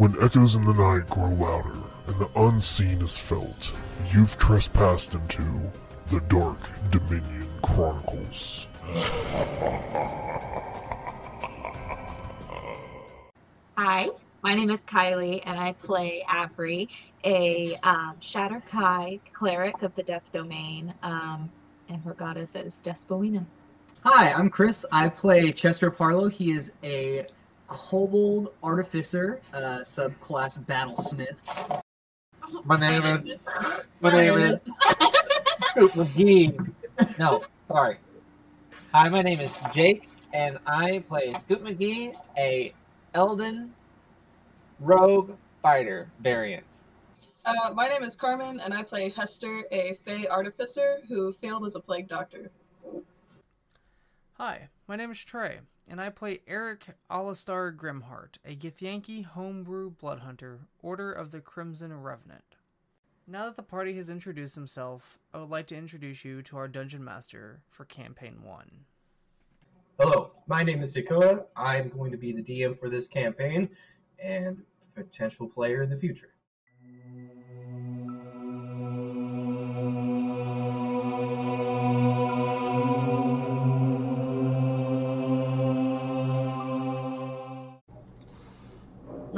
When echoes in the night grow louder and the unseen is felt, you've trespassed into the Dark Dominion Chronicles. Hi, my name is Kylie, and I play Avery, a um, Shadar-kai cleric of the Death Domain, um, and her goddess is Despoina. Hi, I'm Chris. I play Chester Parlow. He is a kobold artificer, uh, subclass battlesmith. My name is. My name is. Scoop McGee. No, sorry. Hi, my name is Jake, and I play Scoop McGee, a Elden rogue fighter variant. Uh, my name is Carmen, and I play Hester, a Fey artificer who failed as a plague doctor. Hi, my name is Trey, and I play Eric Alistar Grimheart, a Githyanki homebrew blood hunter, Order of the Crimson Revenant. Now that the party has introduced himself, I would like to introduce you to our dungeon master for campaign 1. Hello, my name is Dakota. I'm going to be the DM for this campaign and potential player in the future.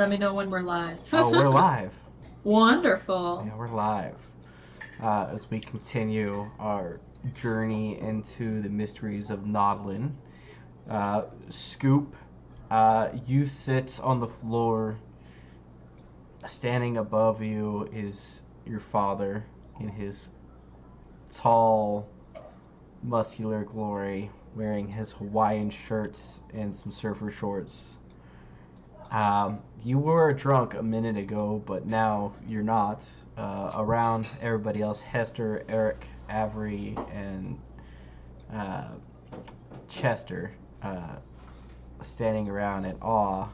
Let me know when we're live. oh, we're live. Wonderful. Yeah, we're live. Uh, as we continue our journey into the mysteries of Nodlon. Uh, Scoop, uh, you sit on the floor. Standing above you is your father in his tall, muscular glory, wearing his Hawaiian shirts and some surfer shorts. Um, you were drunk a minute ago, but now you're not. Uh, around everybody else, Hester, Eric, Avery, and uh, Chester uh, standing around in awe.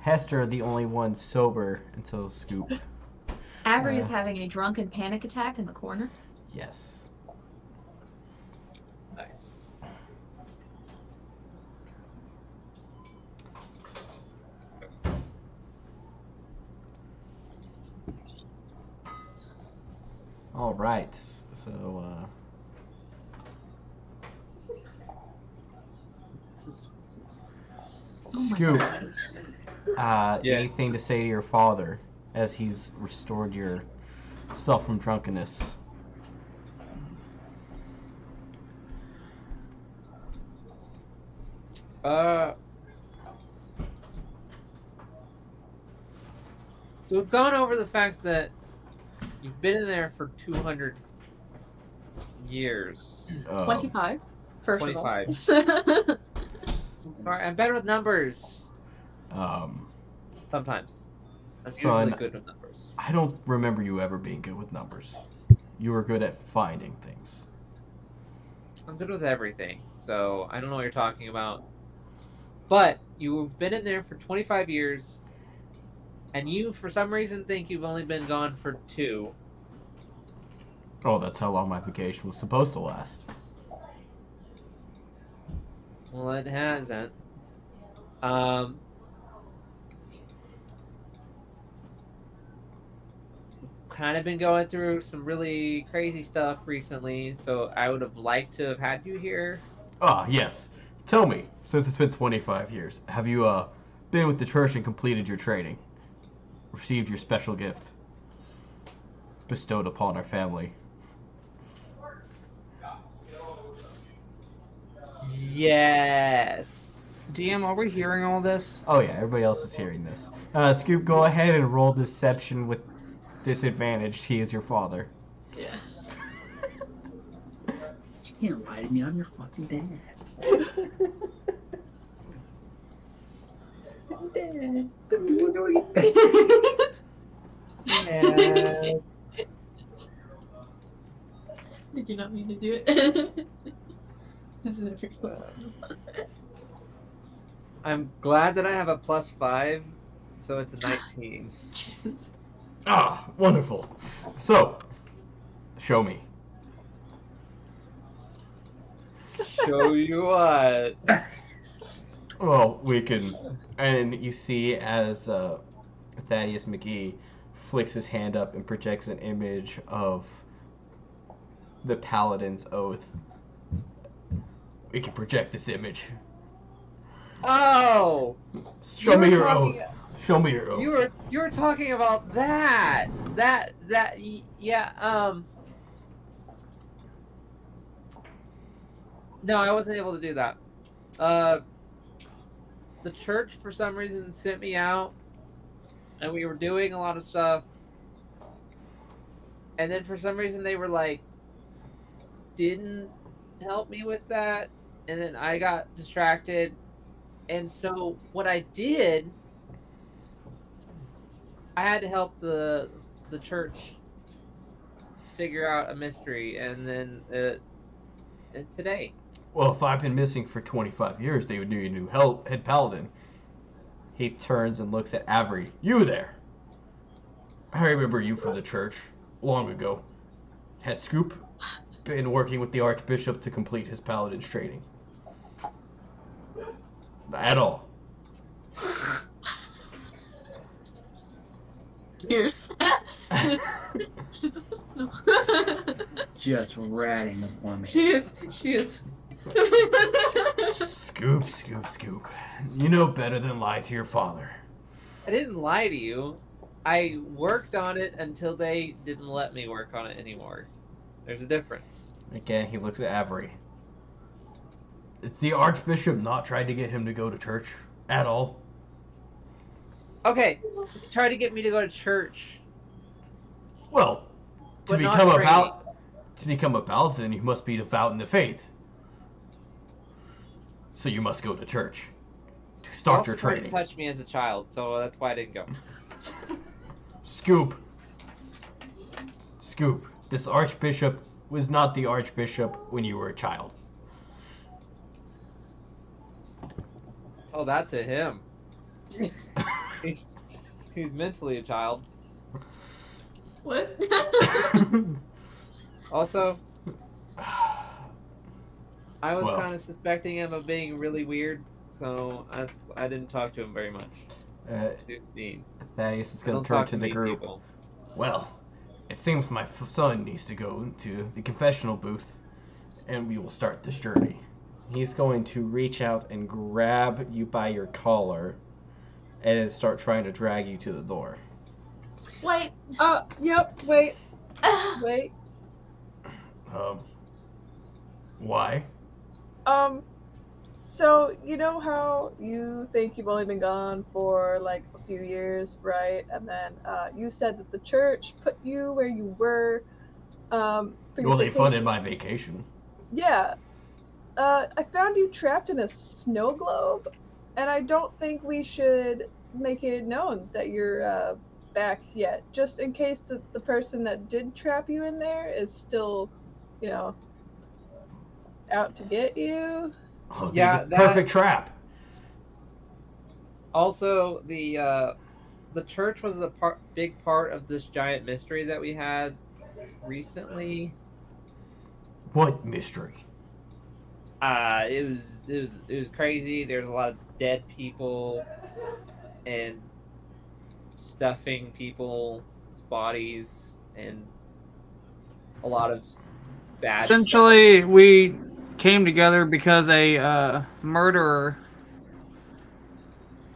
Hester, the only one sober until Scoop. Avery is Uh, having a drunken panic attack in the corner. Yes. Nice. All right. So, uh, Oh Scoop, uh, Yeah. anything to say to your father as he's restored your self from drunkenness? Uh. So we've gone over the fact that you've been in there for 200 years. Uh, 25, first 25. of all. Sorry, I'm better with numbers. Um, Sometimes. I'm Son. usually good with numbers. I don't remember you ever being good with numbers. You were good at finding things. I'm good with everything, so I don't know what you're talking about. But you've been in there for 25 years, and you, for some reason, think you've only been gone for two. Oh, that's how long my vacation was supposed to last. Well, it hasn't. Um, kind of been going through some really crazy stuff recently, so I would have liked to have had you here. Ah, yes. Tell me, since it's been 25 years, have you uh been with the church and completed your training? Received your special gift bestowed upon our family? Yes. DM, are we hearing all this? Oh yeah, everybody else is hearing this. Uh, Scoop, go ahead and roll deception with disadvantage. He is your father. yeah. You can't lie to me. I'm your fucking dad. Yeah. Did you not mean to do it? this is every I'm glad that I have a plus five, so it's a 19. Jesus. Ah, wonderful. So, show me. Show you what? Well, we can, and you see as uh, Thaddeus McGee flicks his hand up and projects an image of the Paladin's oath. We can project this image. Oh, Show You me your talking- oath. Show me your oath. you were you were talking about that. That that yeah. Um. No, I wasn't able to do that. Uh, the church for some reason sent me out, and we were doing a lot of stuff. And then for some reason they were like, didn't help me with that, and then I got distracted, and so what I did, I had to help the the church figure out a mystery, and then uh, and today. Well, if I've been missing for 25 years, they would need a new hel- head paladin. He turns and looks at Avery. You there? I remember you from the church long ago. Has Scoop been working with the Archbishop to complete his paladin's training? At all. Cheers. Just ratting the woman. she is. She is. Scoop, Scoop, Scoop. You know better than lie to your father. I didn't lie to you. I worked on it until they didn't let me work on it anymore. There's a difference. Again, he looks at Avery. It's the Archbishop not tried to get him to go to church at all. Okay, try to get me to go to church. Well, to But become a pal- to become a paladin, you must be devout in the faith. So you must go to church to start your tried to training. Touch me as a child, so that's why I didn't go. Scoop. Scoop. This archbishop was not the archbishop when you were a child. Tell that to him. He- He's mentally a child. What? Also, I was Well. kind of suspecting him of being really weird, so I I didn't talk to him very much. Uh, Thaddeus is going to turn talk to the group. people. Well, it seems my f- son needs to go to the confessional booth, and we will start this journey. He's going to reach out and grab you by your collar and start trying to drag you to the door. Wait. Uh, yep, wait, wait. Um, why? Um, so you know how you think you've only been gone for like a few years, right? And then uh, you said that the church put you where you were. Um, Well, they vacation. funded my vacation. Yeah. Uh, I found you trapped in a snow globe, and I don't think we should make it known that you're uh, back yet, just in case the, the person that did trap you in there is still, you know, out to get you. Oh, Yeah, that- perfect trap. Also, the uh, the church was a part, big part of this giant mystery that we had recently. What mystery? Uh, it was it was it was crazy. There's a lot of dead people and stuffing people's bodies and a lot of bad. stuff. Essentially, we came together because a uh, murderer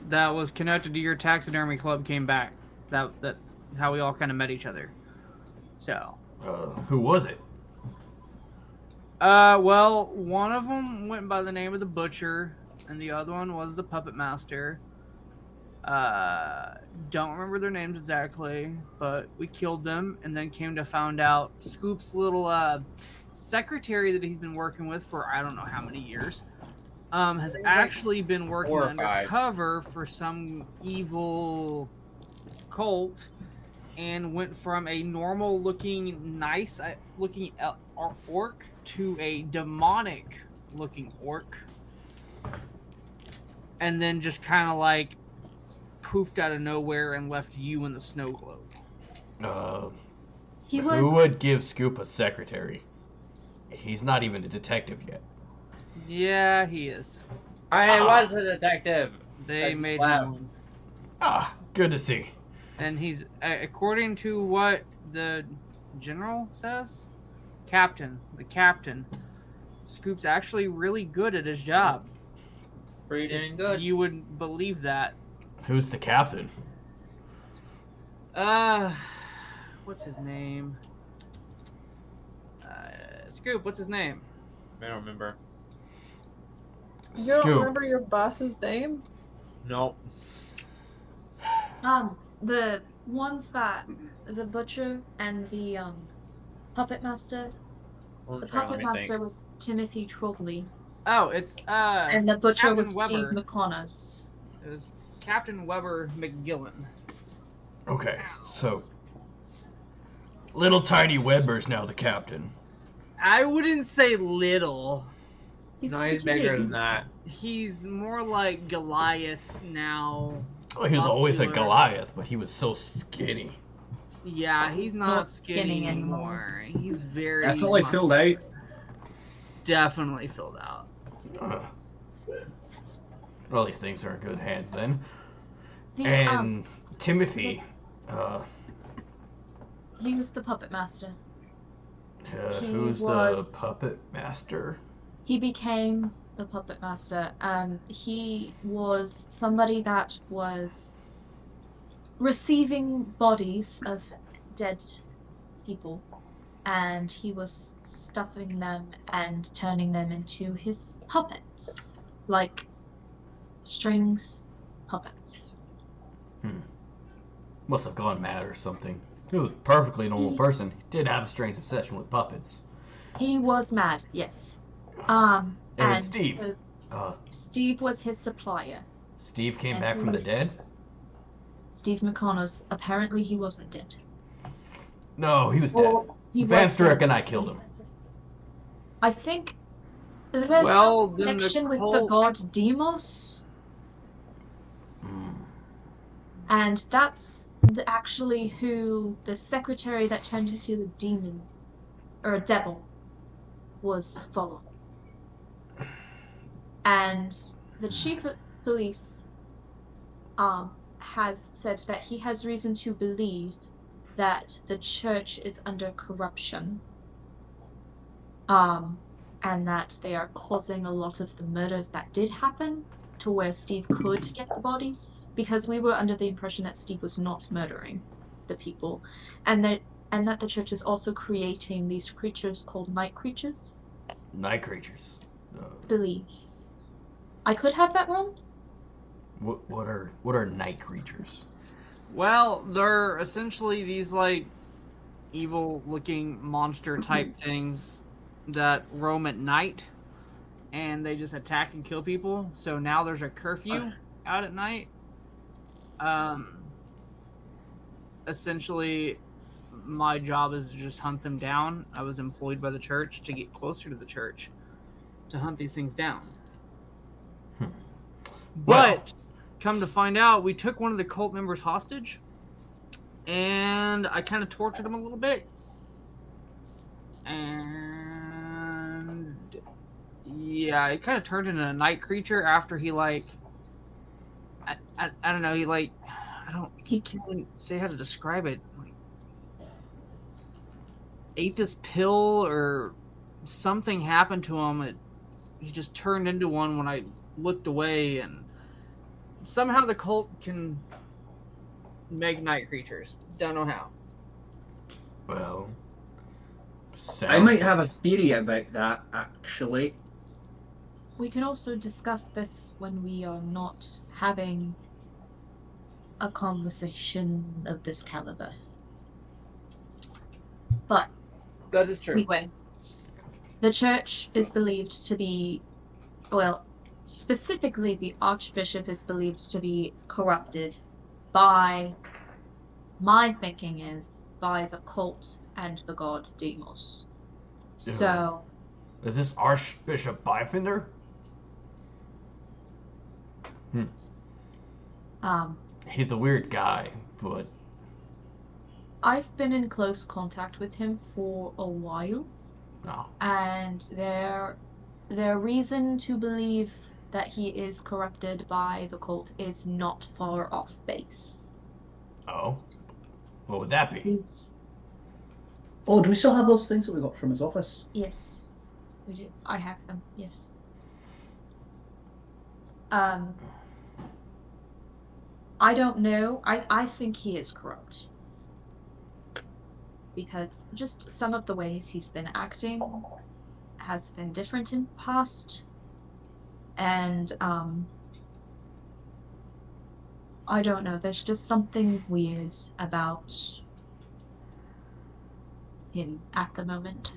that was connected to your taxidermy club came back. That that's how we all kind of met each other. So, Uh, who was it? uh, well, one of them went by the name of the butcher, and the other one was the puppet master. Uh, don't remember their names exactly, but we killed them, and then came to find out Scoop's little uh, secretary that he's been working with for I don't know how many years, um, has actually been working four five. undercover for some evil cult, and went from a normal looking, nice uh, looking orc to a demonic looking orc, and then just kind of like poofed out of nowhere and left you in the snow globe. Uh, He who would give Scoop a secretary? He's not even a detective yet. Yeah, he is. I was a detective. They That's made loud. him. Ah, good to see. And he's, according to what the general says, captain, the captain, Scoop's actually really good at his job. Pretty dang good. You wouldn't believe that. Who's the captain? Uh, what's his name? Scoop, what's his name? I don't remember. You don't Scoop. remember your boss's name? Nope. Um, the ones that the butcher and the um puppet master. Well, The try, let puppet me master think. was Timothy Trogley, Oh, it's uh, and the butcher Captain was Weber. Steve McConnors. It was Captain Weber McGillen. Okay, so little tiny Weber's now the captain. I wouldn't say little. He's no, he's bigger big. than that. He's more like Goliath now. Oh, he was always a Goliath, but he was so skinny. Yeah, he's He's not, not skinny, skinny anymore. He's very. Definitely filled out. Definitely filled out. Uh, well, these things are in good hands then. The, And um, Timothy, uh, he was the puppet master. Uh, He who's was- the puppet master? He became the puppet master. Um, he was somebody that was receiving bodies of dead people, and he was stuffing them and turning them into his puppets, like strings puppets. Hmm. Must have gone mad or something. He was a perfectly normal He- person. He did have a strange obsession with puppets. He was mad, yes. Um, And and Steve. the- Uh, Steve was his supplier. Steve came And back he from the dead? Steve McConnors. Apparently, he wasn't dead. No, he was Well, dead. he Van was Strick and I killed him. I think there's Well, some then the connection with the god Demos, Hmm. and that's actually who the secretary that turned into the demon or a devil was following. And the chief of police um, has said that he has reason to believe that the church is under corruption um, and that they are causing a lot of the murders that did happen to where Steve could get the bodies because we were under the impression that Steve was not murdering the people and that and that the church is also creating these creatures called night creatures Night creatures. Uh, believe I could have that wrong what, what are what are night creatures? Well, they're essentially these like evil-looking monster type things that roam at night, and they just attack and kill people. So now there's a curfew out at night. Um, essentially, my job is to just hunt them down. I was employed by the church to get closer to the church to hunt these things down. Hmm. But come to find out, we took one of the cult members hostage, and I kind of tortured him a little bit. And yeah, it kind of turned into a night creature after he like, I, I, I don't know, he like, I don't, he can't even say how to describe it. Like, ate this pill or something happened to him. It, he just turned into one when I looked away, and somehow the cult can make night creatures. Don't know how. Well, I might sounds- have a theory about that, actually. We can also discuss this when we are not having a conversation of this caliber. But That is true. anyway, the church is believed to be, well, specifically the archbishop is believed to be corrupted by, my thinking is, by the cult and the god Demos. Yeah. So, Is this Archbishop Byfinder? um, He's a weird guy, but I've been in close contact with him for a while, no. and there, their reason to believe that he is corrupted by the cult is not far off base. Oh, What would that be? Please. Oh, do we still have those things that we got from his office? Yes, we do. I have them. Yes. Um, I don't know. I I think he is corrupt because just some of the ways he's been acting has been different in the past, and um, I don't know. There's just something weird about him at the moment.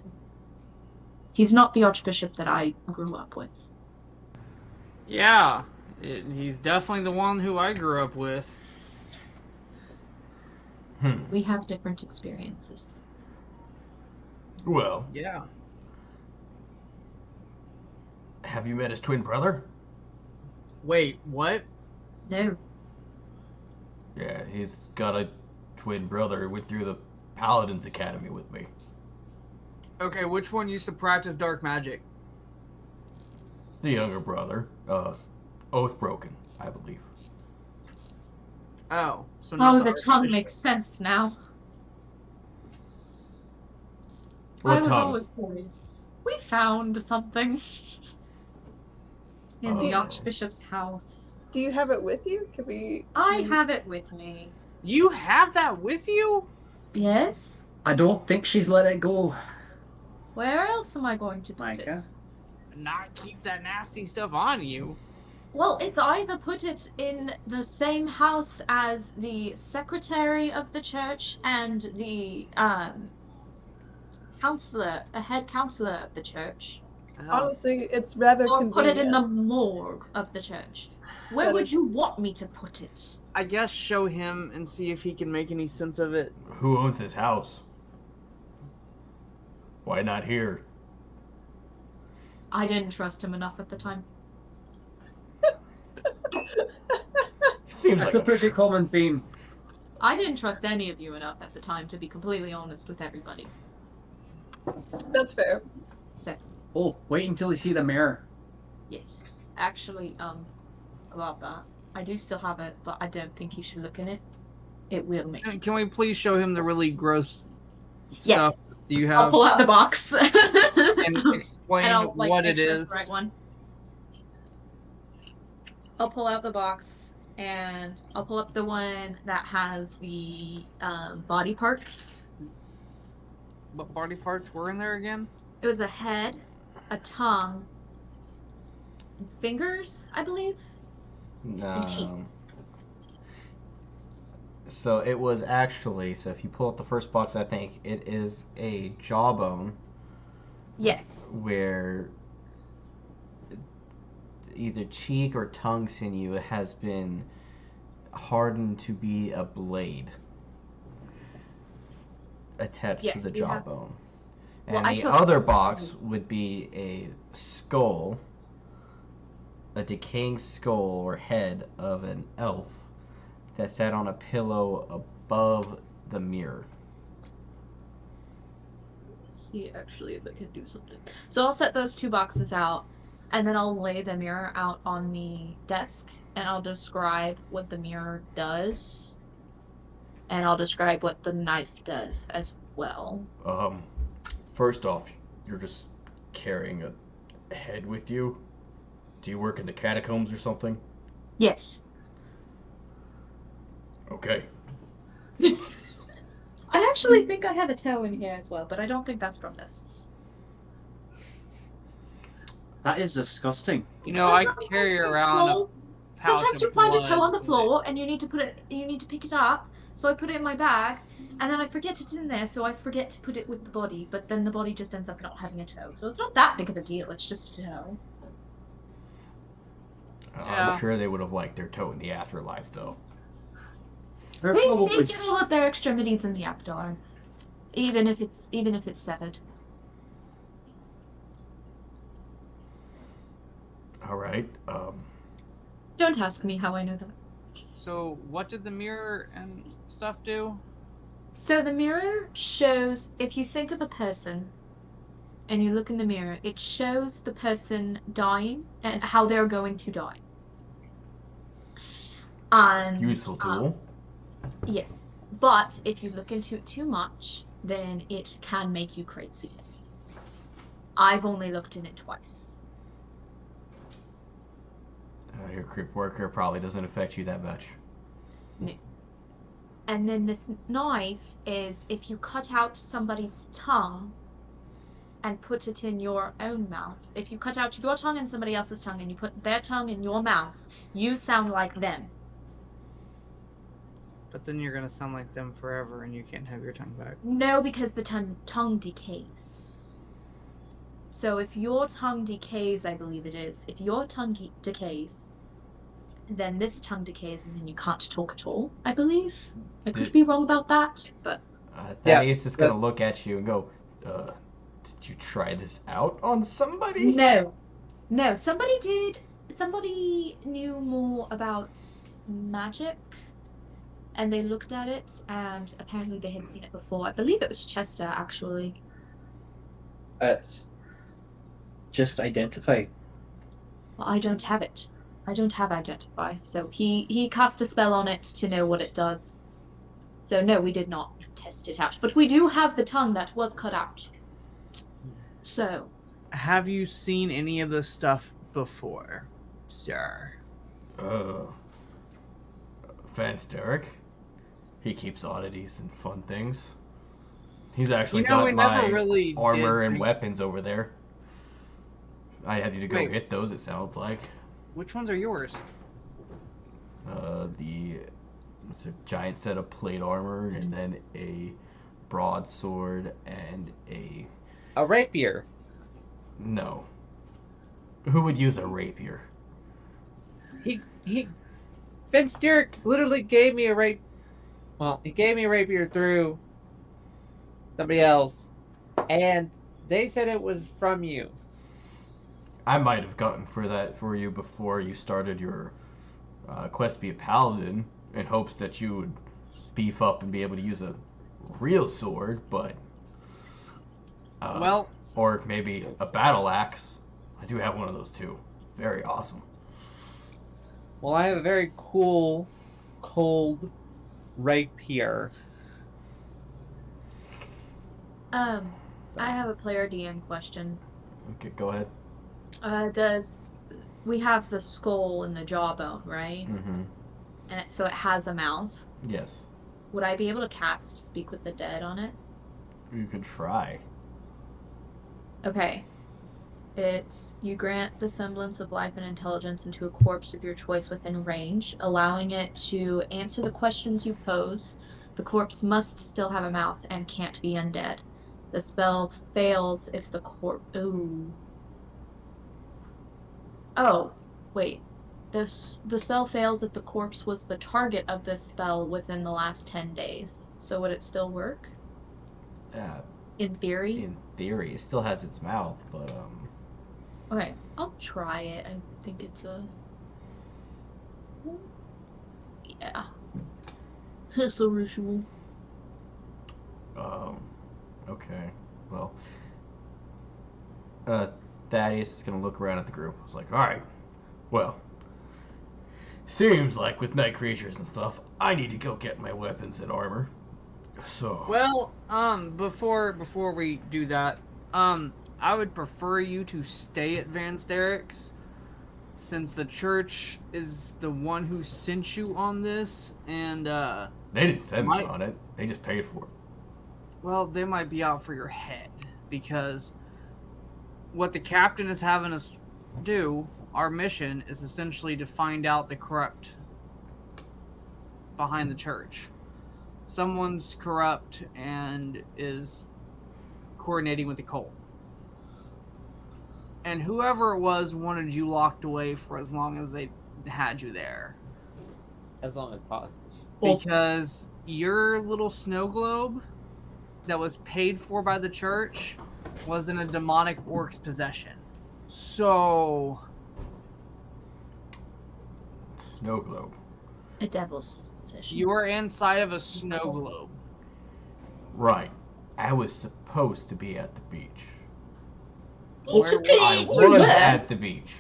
He's not the archbishop that I grew up with. Yeah, it, he's definitely the one who I grew up with. Hmm. We have different experiences. Well, Yeah. have you met his twin brother? Wait, what? No, Yeah, he's got a twin brother who went through the Paladins Academy with me. Okay, which one used to practice dark magic? The younger brother, uh, Oath Broken, I believe. Oh, so not oh, the tongue makes sense now. What I What was tongue? always curious. We found something in the Oh. archbishop's house. Do you have it with you? Can we? I can- have it with me. You have that with you? Yes. I don't think she's let it go, Where else am I going to put it? Not keep that nasty stuff on you. Well, it's either put it in the same house as the secretary of the church and the um, counselor, a head counselor of the church, Oh. Honestly, it's rather or convenient. put it in the morgue of the church. Where That would is- you want me to put it? I guess show him and see if he can make any sense of it. Who owns this house? Why not here? I didn't trust him enough at the time. Seems That's like a pretty common theme. I didn't trust any of you enough at the time to be completely honest with everybody. That's fair. So, Oh, wait until you see the mirror. yes. Actually, um, about that, I do still have it, but I don't think you should look in it. It will make. Can, can we please show him the really gross Yes. stuff? Do you I'll have pull out the box. and explain and I'll like what make it sure is? it's the right one. I'll pull out the box and I'll pull up the one that has the um, body parts. What body parts were in there again? It was a head, a tongue, fingers, I believe. And teeth. So it was actually so if you pull up the first box, I think it is a jawbone Yes. where either cheek or tongue sinew has been hardened to be a blade attached Yes, to the we have- jawbone. Well, and the other box would be a skull, a decaying skull or head of an elf that sat on a pillow above the mirror. See, actually, if I can do something. So I'll set those two boxes out, and then I'll lay the mirror out on the desk, and I'll describe what the mirror does, and I'll describe what the knife does as well. Um, first off, you're just carrying a head with you. Do you work in the catacombs or something? Yes. Okay. I actually think I have a toe in here as well, but I don't think that's from this. That is disgusting. You know, I carry it's around a pouch Sometimes you find a toe on the floor and you need to put it you need to pick it up. So I put it in my bag and then I forget it's in there, so I forget to put it with the body, but then the body just ends up not having a toe. So it's not that big of a deal, it's just a toe. Uh, yeah. I'm sure they would have liked their toe in the afterlife, though. They're They, probably they get all of their extremities in the afterlife. Even if it's even if it's severed. All right. Um, Don't ask me how I know that. So, what did the mirror and stuff do? So the mirror shows if you think of a person and you look in the mirror, it shows the person dying and how they're going to die. And useful um, tool. yes. But if you look into it too much, then it can make you crazy. I've only looked in it twice. Uh, your creep worker probably doesn't affect you that much. And then this knife is if you cut out somebody's tongue and put it in your own mouth. If you cut out your tongue and somebody else's tongue and you put their tongue in your mouth, you sound like them. But then you're gonna sound like them forever, and you can't have your tongue back. No, because the tongue tongue decays. So if your tongue decays, I believe it is. If your tongue ge- decays, then this tongue decays, and then you can't talk at all. I believe. I could be wrong about that, but Uh, Yeah, Thaddeus is gonna look at you and go, uh, did you try this out on somebody? no, no. Somebody did. Somebody knew more about magic, and they looked at it, and apparently they had seen it before. I believe it was Chester, actually. That's just identify. Well, I don't have it. I don't have identify. So he he cast a spell on it to know what it does. So no, we did not test it out, but we do have the tongue that was cut out. So Have you seen any of this stuff before, sir? Uh, Vansterik. He keeps oddities and fun things. He's actually You know, got my really armor and re- weapons over there. I had you to go Wait. get those. It sounds like. Which ones are yours? Uh, the it's a giant set of plate armor and then a broadsword and a A rapier. no. Who would use a rapier? He he. Vansterik literally gave me a rape. Well, he gave me a rapier through somebody else, and they said it was from you. I might have gotten for that for you before you started your uh, quest to be a paladin in hopes that you would beef up and be able to use a real sword, but uh, well, or maybe a battle axe. I do have one of those too. Very awesome. Well, I have a very cool, cold rapier. um, I have a player DM question. Okay, go ahead. Uh, does we have the skull and the jawbone, right? Mm-hmm. And it, so it has a mouth. Yes, Would I be able to cast Speak with the Dead on it? you could try. Okay. It's you grant the semblance of life and intelligence into a corpse of your choice within range, allowing it to answer the questions you pose. The corpse must still have a mouth and can't be undead. The spell fails if the corpse. Ooh. Oh, wait. This the spell fails if the corpse was the target of this spell within the last ten days. So would it still work? Uh, In theory. in theory, it still has its mouth, but um, Okay, I'll try it. I think it's a. Yeah. It's a ritual. Um, okay. Well, uh, Thaddeus is gonna look around at the group. It's like, all right, well, seems like with night creatures and stuff, I need to go get my weapons and armor. So, Well, um, before before we do that, um, I would prefer you to stay at Van Derek's, since the church is the one who sent you on this, and uh, they didn't send me on it. They just paid for it. well, they might be out for your head because what the captain is having us do, our mission is essentially to find out the corrupt behind the church. Someone's corrupt and is coordinating with the cult. And whoever it was wanted you locked away for as long as they had you there. As long as possible. Because your little snow globe that was paid for by the church was in a demonic orc's possession. So, Snow globe. A devil's possession. you were inside of a snow globe. Right. I was supposed to be at the beach. Where- I was were. at the beach.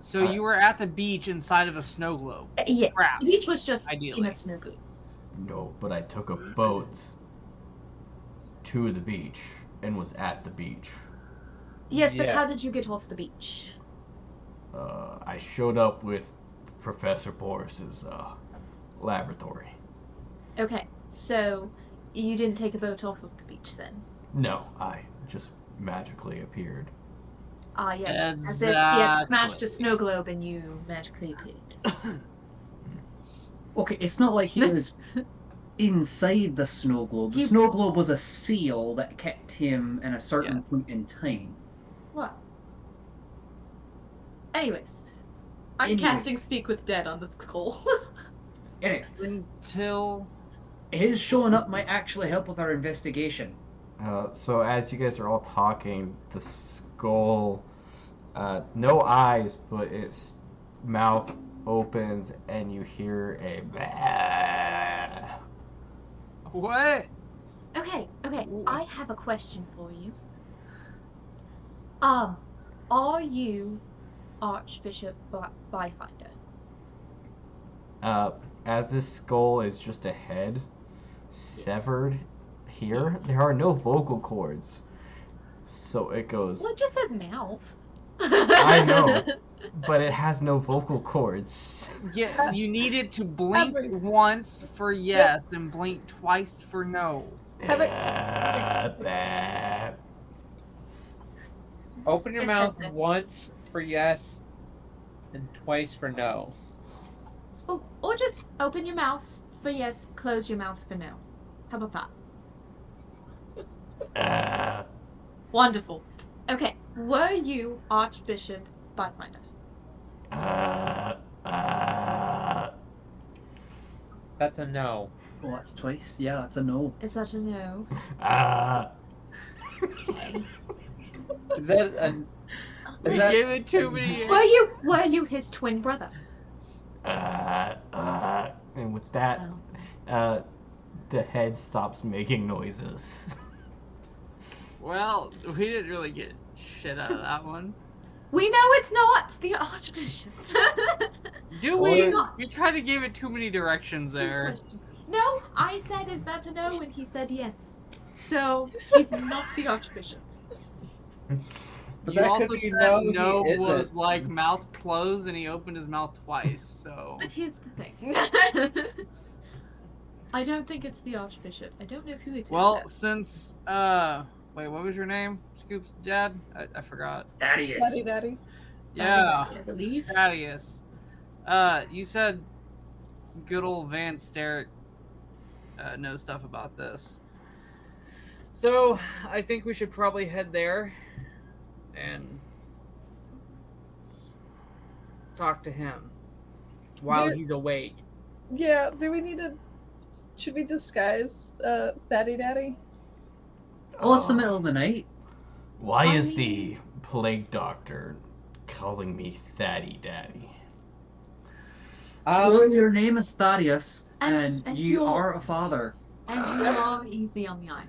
So you were at the beach inside of a snow globe. Uh, Yes. Crap. The beach was just in Ideally. a snow globe. No, but I took a boat to the beach and was at the beach. Yes, but Yeah. how did you get off the beach? Uh, I showed up with Professor Boris's uh, laboratory. Okay, so you didn't take a boat off of the beach then? No, I just magically appeared. Ah, yes. As if he had smashed a Exactly. snow globe and you magically appeared. Okay, it's not like he was inside the snow globe. The He- snow globe was a seal that kept him in a certain Yes. point in time. What? Anyways, I'm Anyways. casting Speak with Dead on this call. Anyway, Until his showing up might actually help with our investigation. Uh, so as you guys are all talking, the skull, uh, no eyes, but its mouth opens and you hear a bah. What? okay, okay, I have a question for you. Um, are you Archbishop Byfinder? Uh, as this skull is just a head severed here, there are no vocal cords. So it goes, Well, it just says mouth. I know, but it has no vocal cords. Yeah, you needed to blink Every- once for yes and blink twice for no. Have it-. Open your mouth once for yes and twice for no. Oh, or just open your mouth for yes, close your mouth for no. How about that? Wonderful. Okay, were you Archbishop Byfinder? Uh, uh, That's a no. Oh, that's twice. Yeah, that's a no. Is that a no? uh, Okay. Is that a? We that, gave it too many. Were you were you his twin brother? uh, uh, and with that, Oh. uh, the head stops making noises. Well, we didn't really get shit out of that one. We know it's not the Archbishop. Do Or- we? You kind of gave it too many directions there. no, I said is that a no, and he said yes. So he's not the Archbishop. But You that also could said no, no was like mouth closed and he opened his mouth twice. So But here's the thing. I don't think it's the Archbishop. I don't know who it is. well, though. since uh, wait, what was your name? Scoop's dad? I, I forgot. Thaddeus. Daddy, daddy. Yeah, I believe. Thaddeus. Uh, you said good old Vansterik uh, knows stuff about this. So I think we should probably head there and talk to him while Do- he's awake. Yeah, do we need to. Should we disguise uh, Daddy Daddy? Well, it's the middle of the night. Why I is the plague doctor calling me Thaddy Daddy? Um, well, your name is Thaddeus, And- and, and you you're- are a father. And you are easy on the eyes.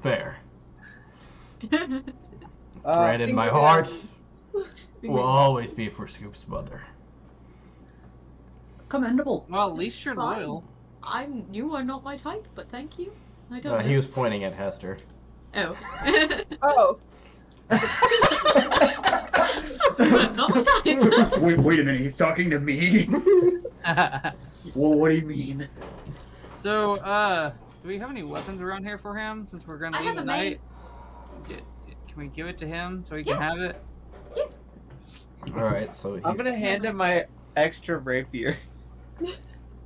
Fair. uh, in my heart will always be for Scoop's mother. Commendable. Well, at least you're Fine. loyal. I'm you are not my type, but thank you. I don't Uh, know. he was pointing at Hester. Oh. Oh, not my type. wait, wait a minute. He's talking to me. well, what do you mean? so, uh, do we have any weapons around here for him since we're gonna I leave have a tonight? Can we give it to him so he can have it? Yeah. All right, so he's, I'm gonna hand him my extra rapier.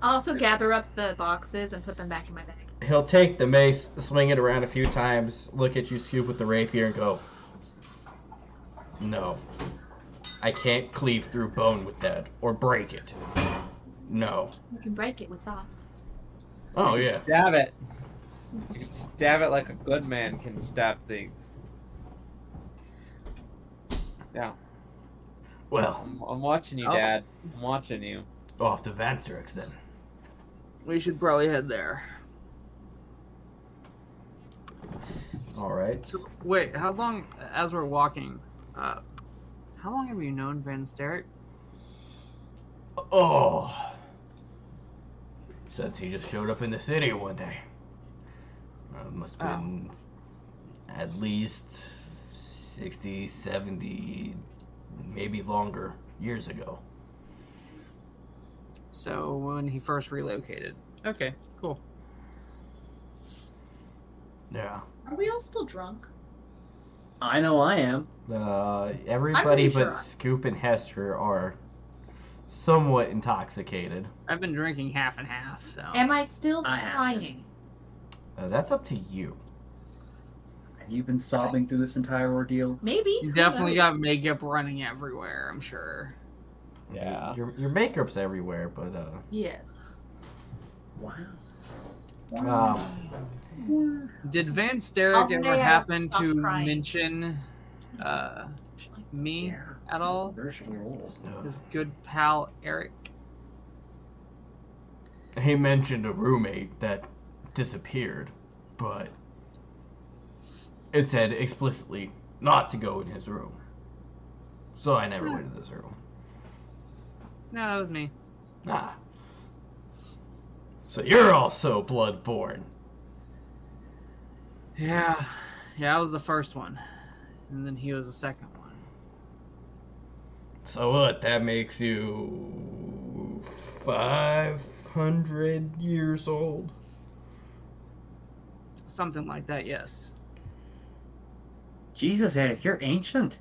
I'll also gather up the boxes and put them back in my bag. He'll take the mace, swing it around a few times, look at you, Scoop, with the rapier, and go, "No, I can't cleave through bone with that or break it. No. You can break it with that. Oh yeah. Stab it. You can stab it like a good man can stab things. Yeah, Well, I'm, I'm watching you, Oh. Dad. I'm watching you. off to Vansterik's then. We should probably head there. All right. So, wait, how long, as we're walking, uh, how long have you known Vansterik? Oh. since he just showed up in the city one day. Uh, must have Oh. been at least 60, 70, maybe longer years ago. So when he first relocated. Okay, cool. Yeah. Are we all still drunk? I know I am. Uh, everybody but sure. Scoop and Hester are somewhat intoxicated. I've been drinking half and half, so. Am I still I haven't. crying? Uh, that's up to you. Have you been sobbing through this entire ordeal? Maybe. You who definitely knows? got makeup running everywhere, I'm sure. Yeah. Your your makeup's everywhere, but uh, Yes. Wow. Um, Did Vance I'll Derrick say ever happen to crying. mention uh, me Yeah. at all? Controversial role. His good pal Eric. he mentioned a roommate that disappeared, but it said explicitly not to go in his room. So I never went in this room. No, that was me. Ah. So you're also bloodborne. Yeah, yeah, I was the first one, and then he was the second one. So what? That makes you 500 years old? Something like that, yes. Jesus, Eric, you're ancient.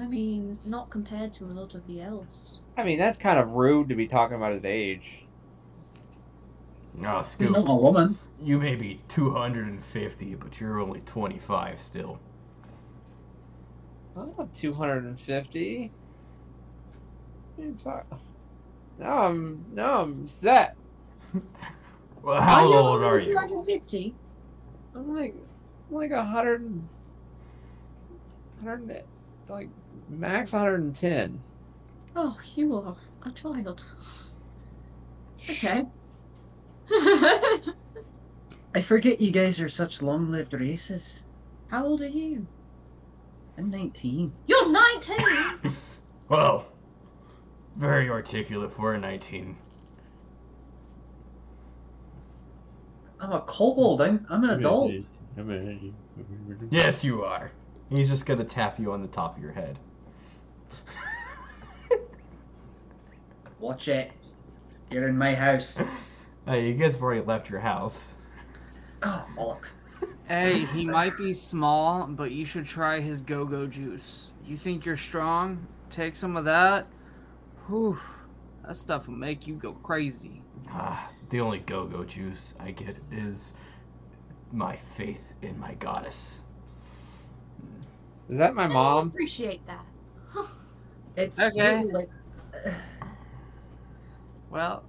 I mean, not compared to a lot of the elves. I mean, that's kind of rude to be talking about his age. No, You're Scoop. not a woman. You may be 250, but you're only 25 still. I'm not 250. What are you talking? Now I'm now I'm set. Well, how Are old are you? 250? I'm like I'm like a hundred and hundred and- like max 110. Oh, you are a child. Okay. I forget you guys are such long-lived races. How old are you? I'm 19. You're 19! Well, very articulate for a 19. I'm a kobold. I'm I'm an adult. Yes, you are. He's just gonna tap you on the top of your head. Watch it. You're in my house. Uh, you guys have already left your house. Oh, bollocks. Hey, he might be small, but you should try his go-go juice. You think you're strong? Take some of that. Whew, that stuff will make you go crazy. Ah, the only go-go juice I get is my faith in my goddess. Is that my I mom? appreciate that. It's Okay. really like Well,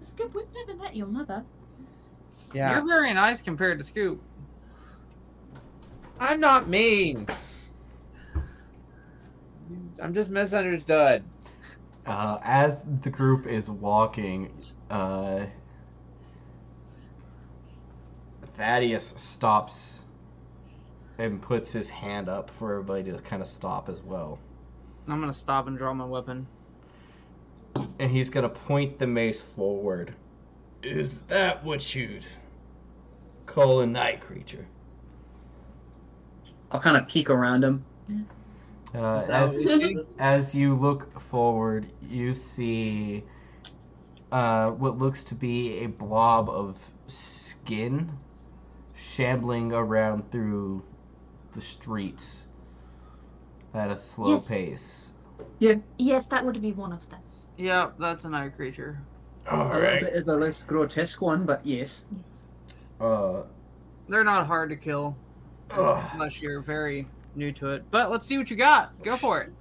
Skip, we've never met your mother. Yeah. you're very nice compared to Scoop. I'm not mean. I'm just misunderstood. Uh, as the group is walking, uh, Thaddeus stops and puts his hand up for everybody to kind of stop as well. I'm gonna stop and draw my weapon. And he's gonna point the mace forward. Is that what you'd call a night creature? I'll kind of peek around him. Uh, as, you as you look forward, you see uh, what looks to be a blob of skin shambling around through the streets at a slow Yes. pace. Yeah. Yes, that would be one of them. Yeah, that's a night creature. A little bit of the less grotesque one, but yes. Uh, They're not hard to kill ugh, unless you're very new to it. But let's see what you got. Go for it.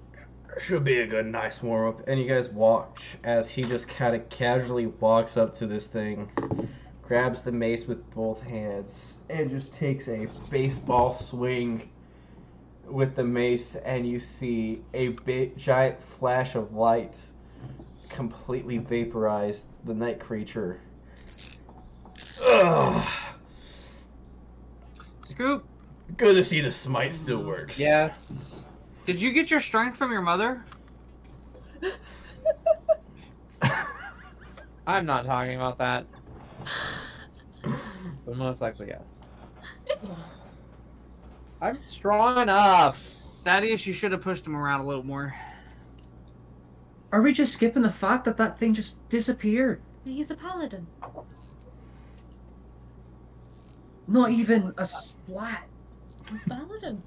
should be a good, nice warm up. And you guys watch as he just kind of casually walks up to this thing, grabs the mace with both hands, and just takes a baseball swing with the mace. And you see a big, giant flash of light completely vaporize the night creature. Ugh. Scoop, Good to see the smite still works. Yes. did you get your strength from your mother? I'm not talking about that. But most likely, yes. I'm strong enough. Thaddeus, you should have pushed him around a little more. Are we just skipping the fact that that thing just disappeared? He's a paladin. Not even a splat. He's a paladin.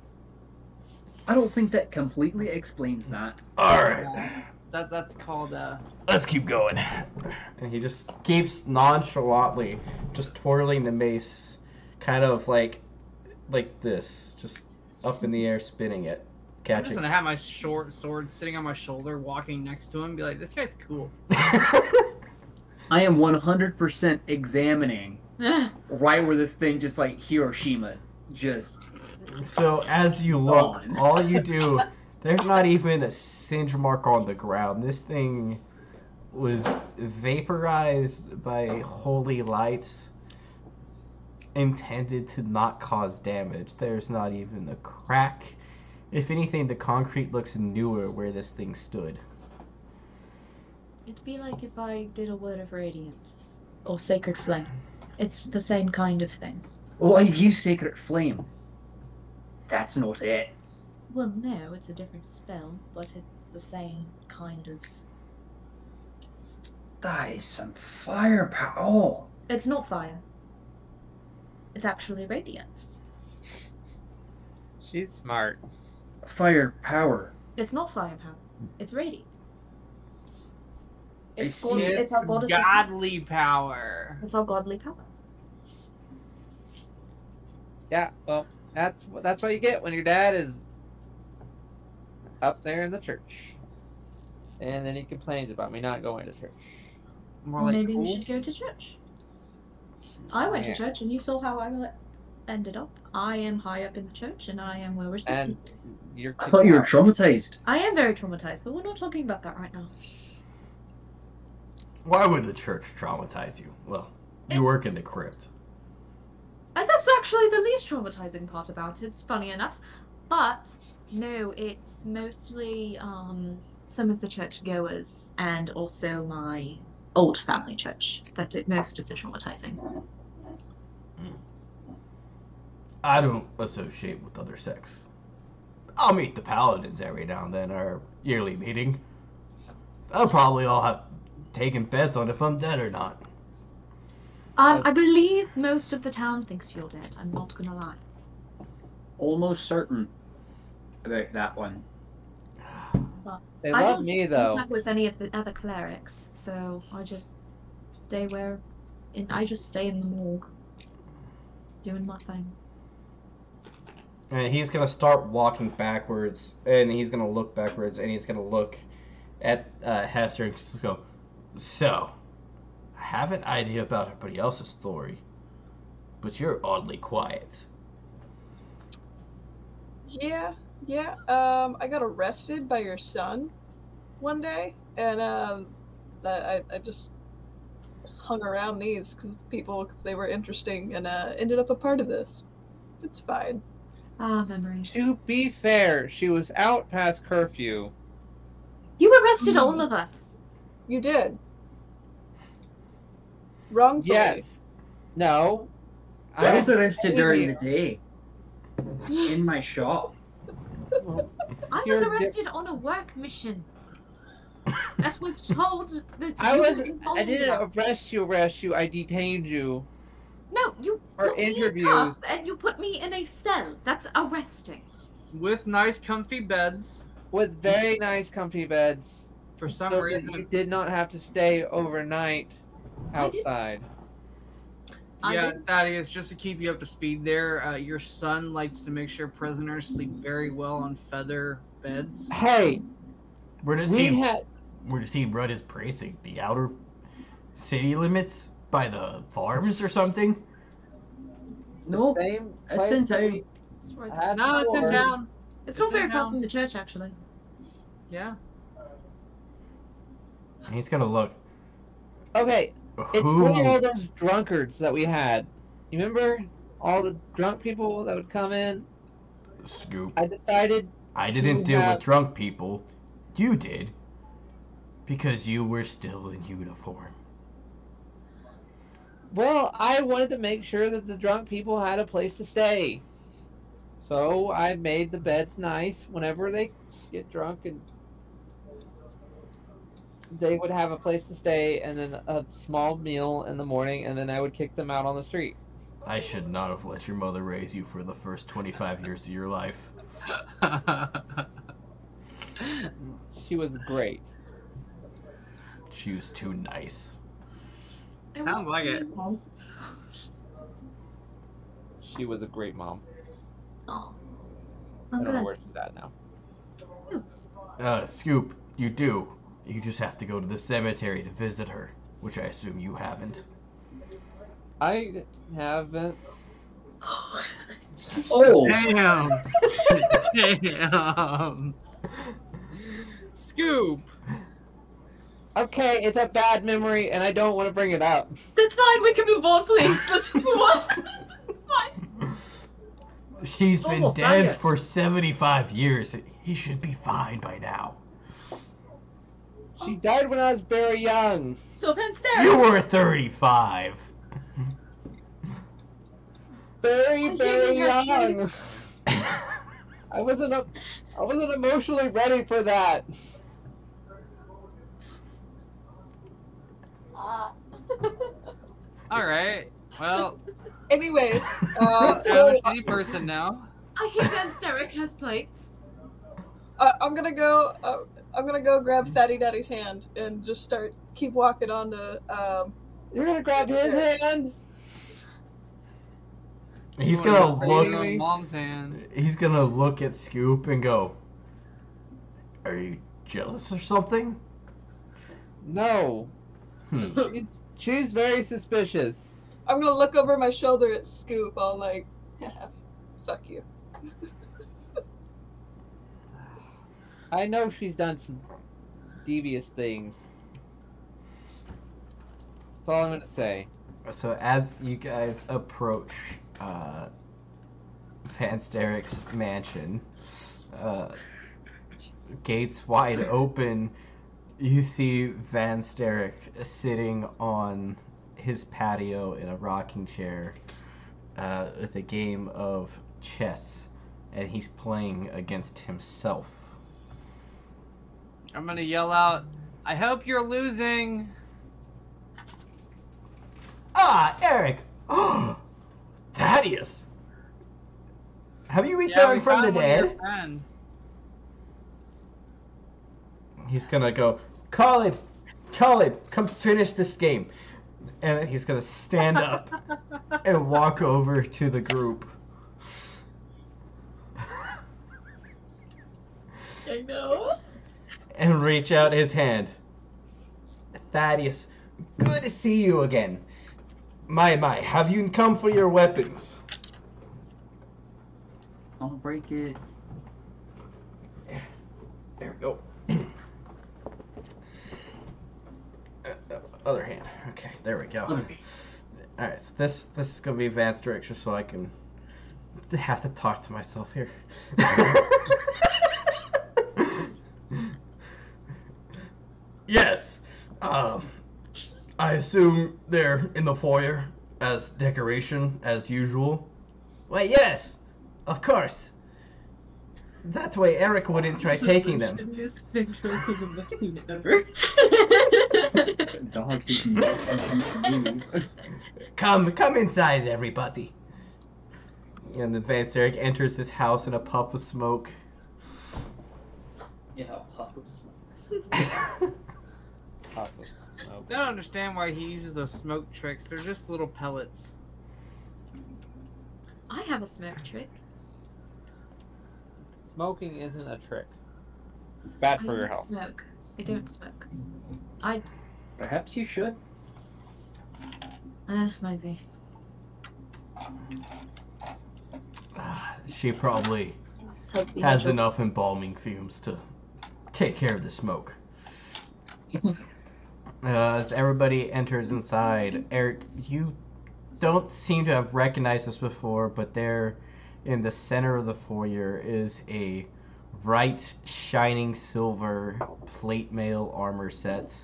I don't think that completely explains that. All right, That that's called uh. let's keep going. And he just keeps nonchalantly just twirling the mace, kind of like, like this, just up in the air, spinning it, catching. I'm just catching. gonna have my short sword sitting on my shoulder, walking next to him, be like, "This guy's cool." I am 100% examining right where this thing just like Hiroshima just So as you look, Gone. all you do, there's not even a singe mark on the ground. This thing was vaporized by holy lights intended to not cause damage. There's not even a crack. If anything, the concrete looks newer where this thing stood. It'd be like if I did a word of radiance or sacred flame. It's the same kind of thing. Oh, I've used Sacred Flame. That's not it. Well, no, it's a different spell, but it's the same kind of. That is some firepower. Oh, It's not fire. It's actually radiance. She's smart. firepower. It's not firepower. It's radiance. I It's, see god- it. it's our goddess. Godly power. It's our godly power. Yeah, well, that's what that's what you get when your dad is up there in the church, and then he complains about me not going to church. More like maybe cool. we should go to church. I went Yeah. to church, and you saw how I le- ended up. I am high up in the church, and I am well respected. And you're. I thought you were traumatized. I am very traumatized, but we're not talking about that right now. Why would the church traumatize you? Well, you work in the crypt. And that's actually the least traumatizing part about it, funny enough. But no, it's mostly um, some of the churchgoers and also my old family church that did most of the traumatizing. I don't associate with other sects. I'll meet the paladins every now and then, our yearly meeting. I'll probably all have taken bets on if I'm dead or not. Um, I believe most of the town thinks you're dead. I'm not gonna lie. Almost certain about that one. But They I love don't me though. contact with any of the other clerics, so I just stay where. In, I just stay in the morgue, doing my thing. And he's gonna start walking backwards, and he's gonna look backwards, and he's gonna look at uh, Hester and just go, "So, I have an idea about everybody else's story, but you're oddly quiet." Yeah, yeah. Um, I got arrested by your son one day, and um, I, I just hung around these cause people because they were interesting, and uh, ended up a part of this. It's fine. Ah, memories. To be fair, she was out past curfew. You arrested all of us. You did. Wrongfully. Yes. No. I was arrested I- during the day in my shop. I was You're di- arrested on a work mission. That was told that I was. were I didn't about. arrest you. Arrest you. I detained you. No, you For put me in interviews. cuffs and you put me in a cell. That's arresting. With nice, comfy beds. With very nice, comfy beds. For some so reason, you did not have to stay overnight I did- outside. I Yeah, didn't- Thaddeus, just to keep you up to speed there, uh, your son likes to make sure prisoners sleep very well on feather beds. Hey, Where does we he? had. Where does he run his precinct? The outer city limits by the farms or something? No, Same it's in town. It's, right- No, it's in town. it's not very far from the church, actually. Yeah. He's gonna look. Okay, it's Who? for all those drunkards that we had. You remember all the drunk people that would come in? Scoop. I decided I didn't deal have- with drunk people. You did. Because you were still in uniform. Well, I wanted to make sure that the drunk people had a place to stay. So I made the beds nice whenever they get drunk and they would have a place to stay and then a small meal in the morning and then I would kick them out on the street. I should not have let your mother raise you for the first 25 years of your life. She was great. She was too nice. Sounds like it. She was a great mom. Oh. I I'm don't know where she's at now. Uh, Scoop, you do. You just have to go to the cemetery to visit her, which I assume you haven't. I haven't. Oh, Damn. Damn. Scoop. Okay, it's a bad memory and I don't want to bring it up. That's fine. We can move on, please. Let's just move on. it's fine. She's been Oh, dead Thaddeus. for 75 years. He should be fine by now. She died when I was very young. So Van Ster. You were 35. Very, I very young. I wasn't a, I wasn't emotionally ready for that. Ah. All right. Well, Anyways, uh, I'm so a shitty person now. I hear Vansterik has plates. uh, I'm gonna go. Uh, I'm gonna go grab Fatty Daddy's hand and just start keep walking on the. Um, You're gonna grab his Upstairs. hand. He's You gonna look. hold Mom's hand. He's gonna look at Scoop and go, Are you jealous or something? No, Hmm. she's, she's very suspicious. I'm gonna look over my shoulder at Scoop. All like, fuck you. I know she's done some devious things. That's all I'm gonna say. So as you guys approach uh, Vansterik's mansion, uh, gates wide open, you see Vansterik sitting on his patio in a rocking chair uh, with a game of chess, and he's playing against himself. I'm gonna yell out, I hope you're losing. Ah, Eric! Oh, Thaddeus! Have you returned we from the found one of your dead? He's gonna go, Colin, Colin, come finish this game. And he's gonna stand up and walk over to the group. I know. And reach out his hand. Thaddeus, good to see you again. My, my, have you come for your weapons? don't break it. There we go. Uh, Other hand. Okay, there we go. All right, so this this is gonna be advanced direction, so I can have to talk to myself here. yes. Um, I assume they're in the foyer as decoration as usual. Why, yes, of course. That way Eric wouldn't try taking them. Shittiest picture of the movie ever. Dog eating move. Come, come inside, everybody. And then Van Eric enters his house in a puff of smoke. Yeah, a puff of smoke. I don't understand why he uses those smoke tricks. They're just little pellets. I have a smoke trick. Smoking isn't a trick. It's bad I for your health. smoke. I don't smoke. I Perhaps you should. uh maybe. She probably has enough embalming fumes to take care of the smoke. Uh, as everybody enters inside, Eric, you don't seem to have recognized this before, but there in the center of the foyer is a bright, shining silver plate mail armor set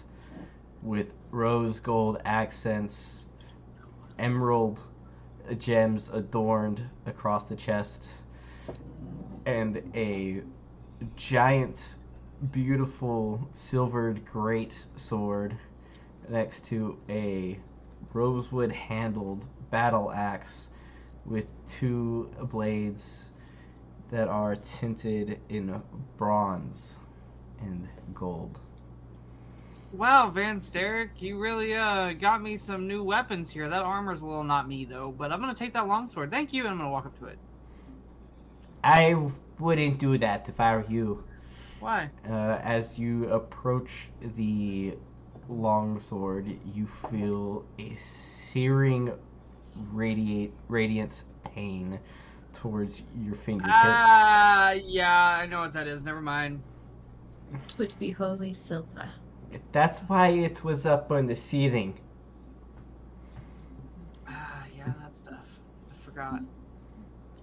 with rose gold accents emerald gems adorned across the chest, and a giant, beautiful silvered great sword next to a rosewood handled battle axe with two blades that are tinted in bronze and gold. Wow, Vansterik, you really uh got me some new weapons here. That armor's a little not me though, but I'm gonna take that longsword. Thank you, and I'm gonna walk up to it. I wouldn't do that if I were you. Why? Uh, as you approach the longsword, you feel a searing radiate radiant pain towards your fingertips. Ah, yeah, I know what that is. Never mind. Would be holy silver. That's why it was up on the ceiling. Ah, yeah, that stuff. I forgot.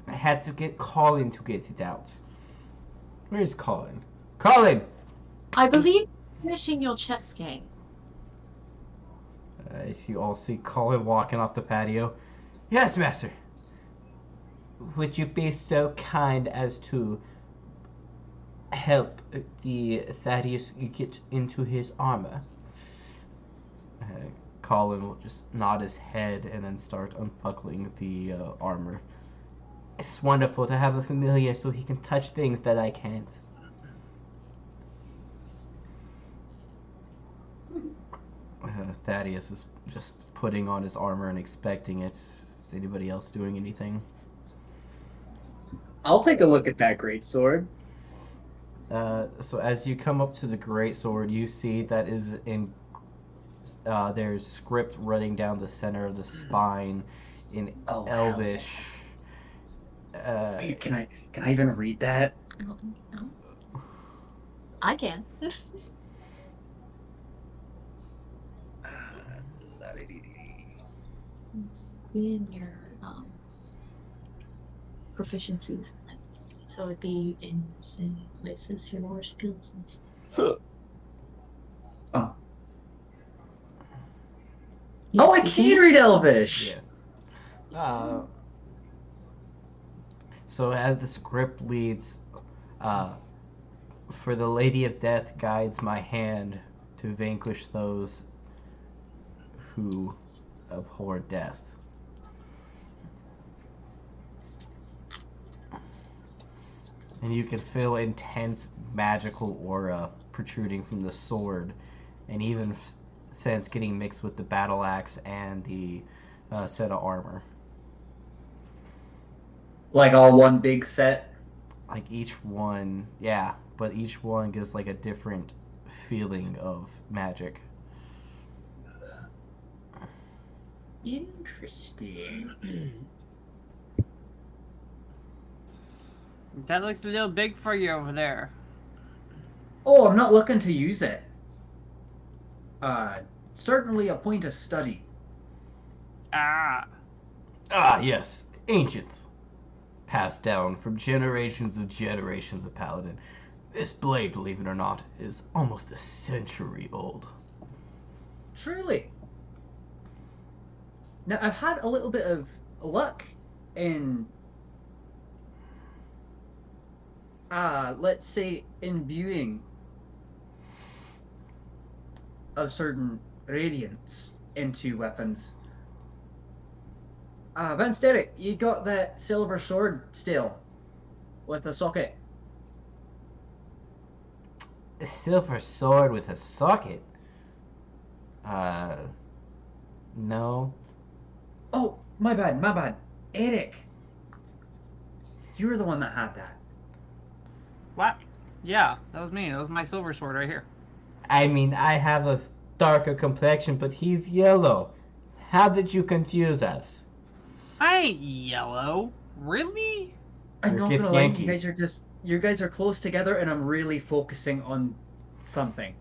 I had to get Colin to get it out. Where's Colin? Colin! I believe finishing your chess game. As you all see Colin walking off the patio. Yes, master. Would you be so kind as to help the Thaddeus get into his armor? Uh, Colin will just nod his head and then start unbuckling the uh, armor. It's wonderful to have a familiar so he can touch things that I can't. Uh, Thaddeus is just putting on his armor and expecting it. Is anybody else doing anything? I'll take a look at that great sword. Uh, so as you come up to the great sword, you see that is in. Uh, there's script running down the center of the spine in Oh, Elvish. Uh, Wait, can I can I even read that? I can. in your um, proficiencies. So it'd be in the same places your more skills and stuff. Oh. Yes, oh, I you can read Elvish. Yeah. Uh, so as the script leads, uh, for the Lady of Death guides my hand to vanquish those who abhor death. And you can feel intense magical aura protruding from the sword, and even f- sense getting mixed with the battle axe and the uh, set of armor. Like all one big set. Like each one, yeah, but each one gives like a different feeling of magic. Interesting. That looks a little big for you over there. Oh, I'm not looking to use it. Uh, certainly a point of study. Ah. Ah, yes, ancients. Passed down from generations of generations of paladin. This blade, believe it or not, is almost a century old. Truly. Now, I've had a little bit of luck in, uh, let's say, imbuing of certain radiance into weapons. Uh, Vansterik, you got that silver sword still with a socket. A silver sword with a socket? Uh. No. Oh, my bad, my bad. Eric. You were the one that had that. What? Yeah, that was me. That was my silver sword right here. I mean, I have a darker complexion, but he's yellow. How did you confuse us? I ain't yellow. Really? I'm not gonna lie, you guys are just you guys are close together and I'm really focusing on something.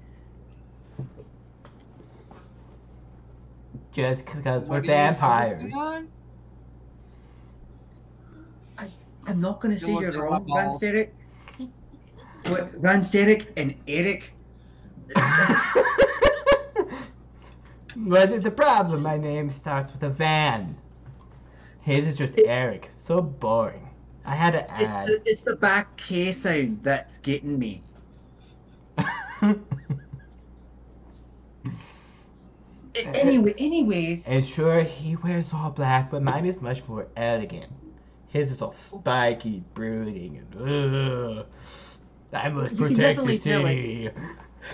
Just because we're What are you focusing vampires. on? I'm not gonna say look you're wrong, Van balls. Sterick. But Vansterik and Eric But the- the problem, my name starts with a van. His is just Eric. So boring. I had to It's add. the, it's the back K sound that's getting me. A- Anyway, anyways, And sure, he wears all black, but mine is much more elegant. His is all spiky, brooding, and ugh. I must You protect the city.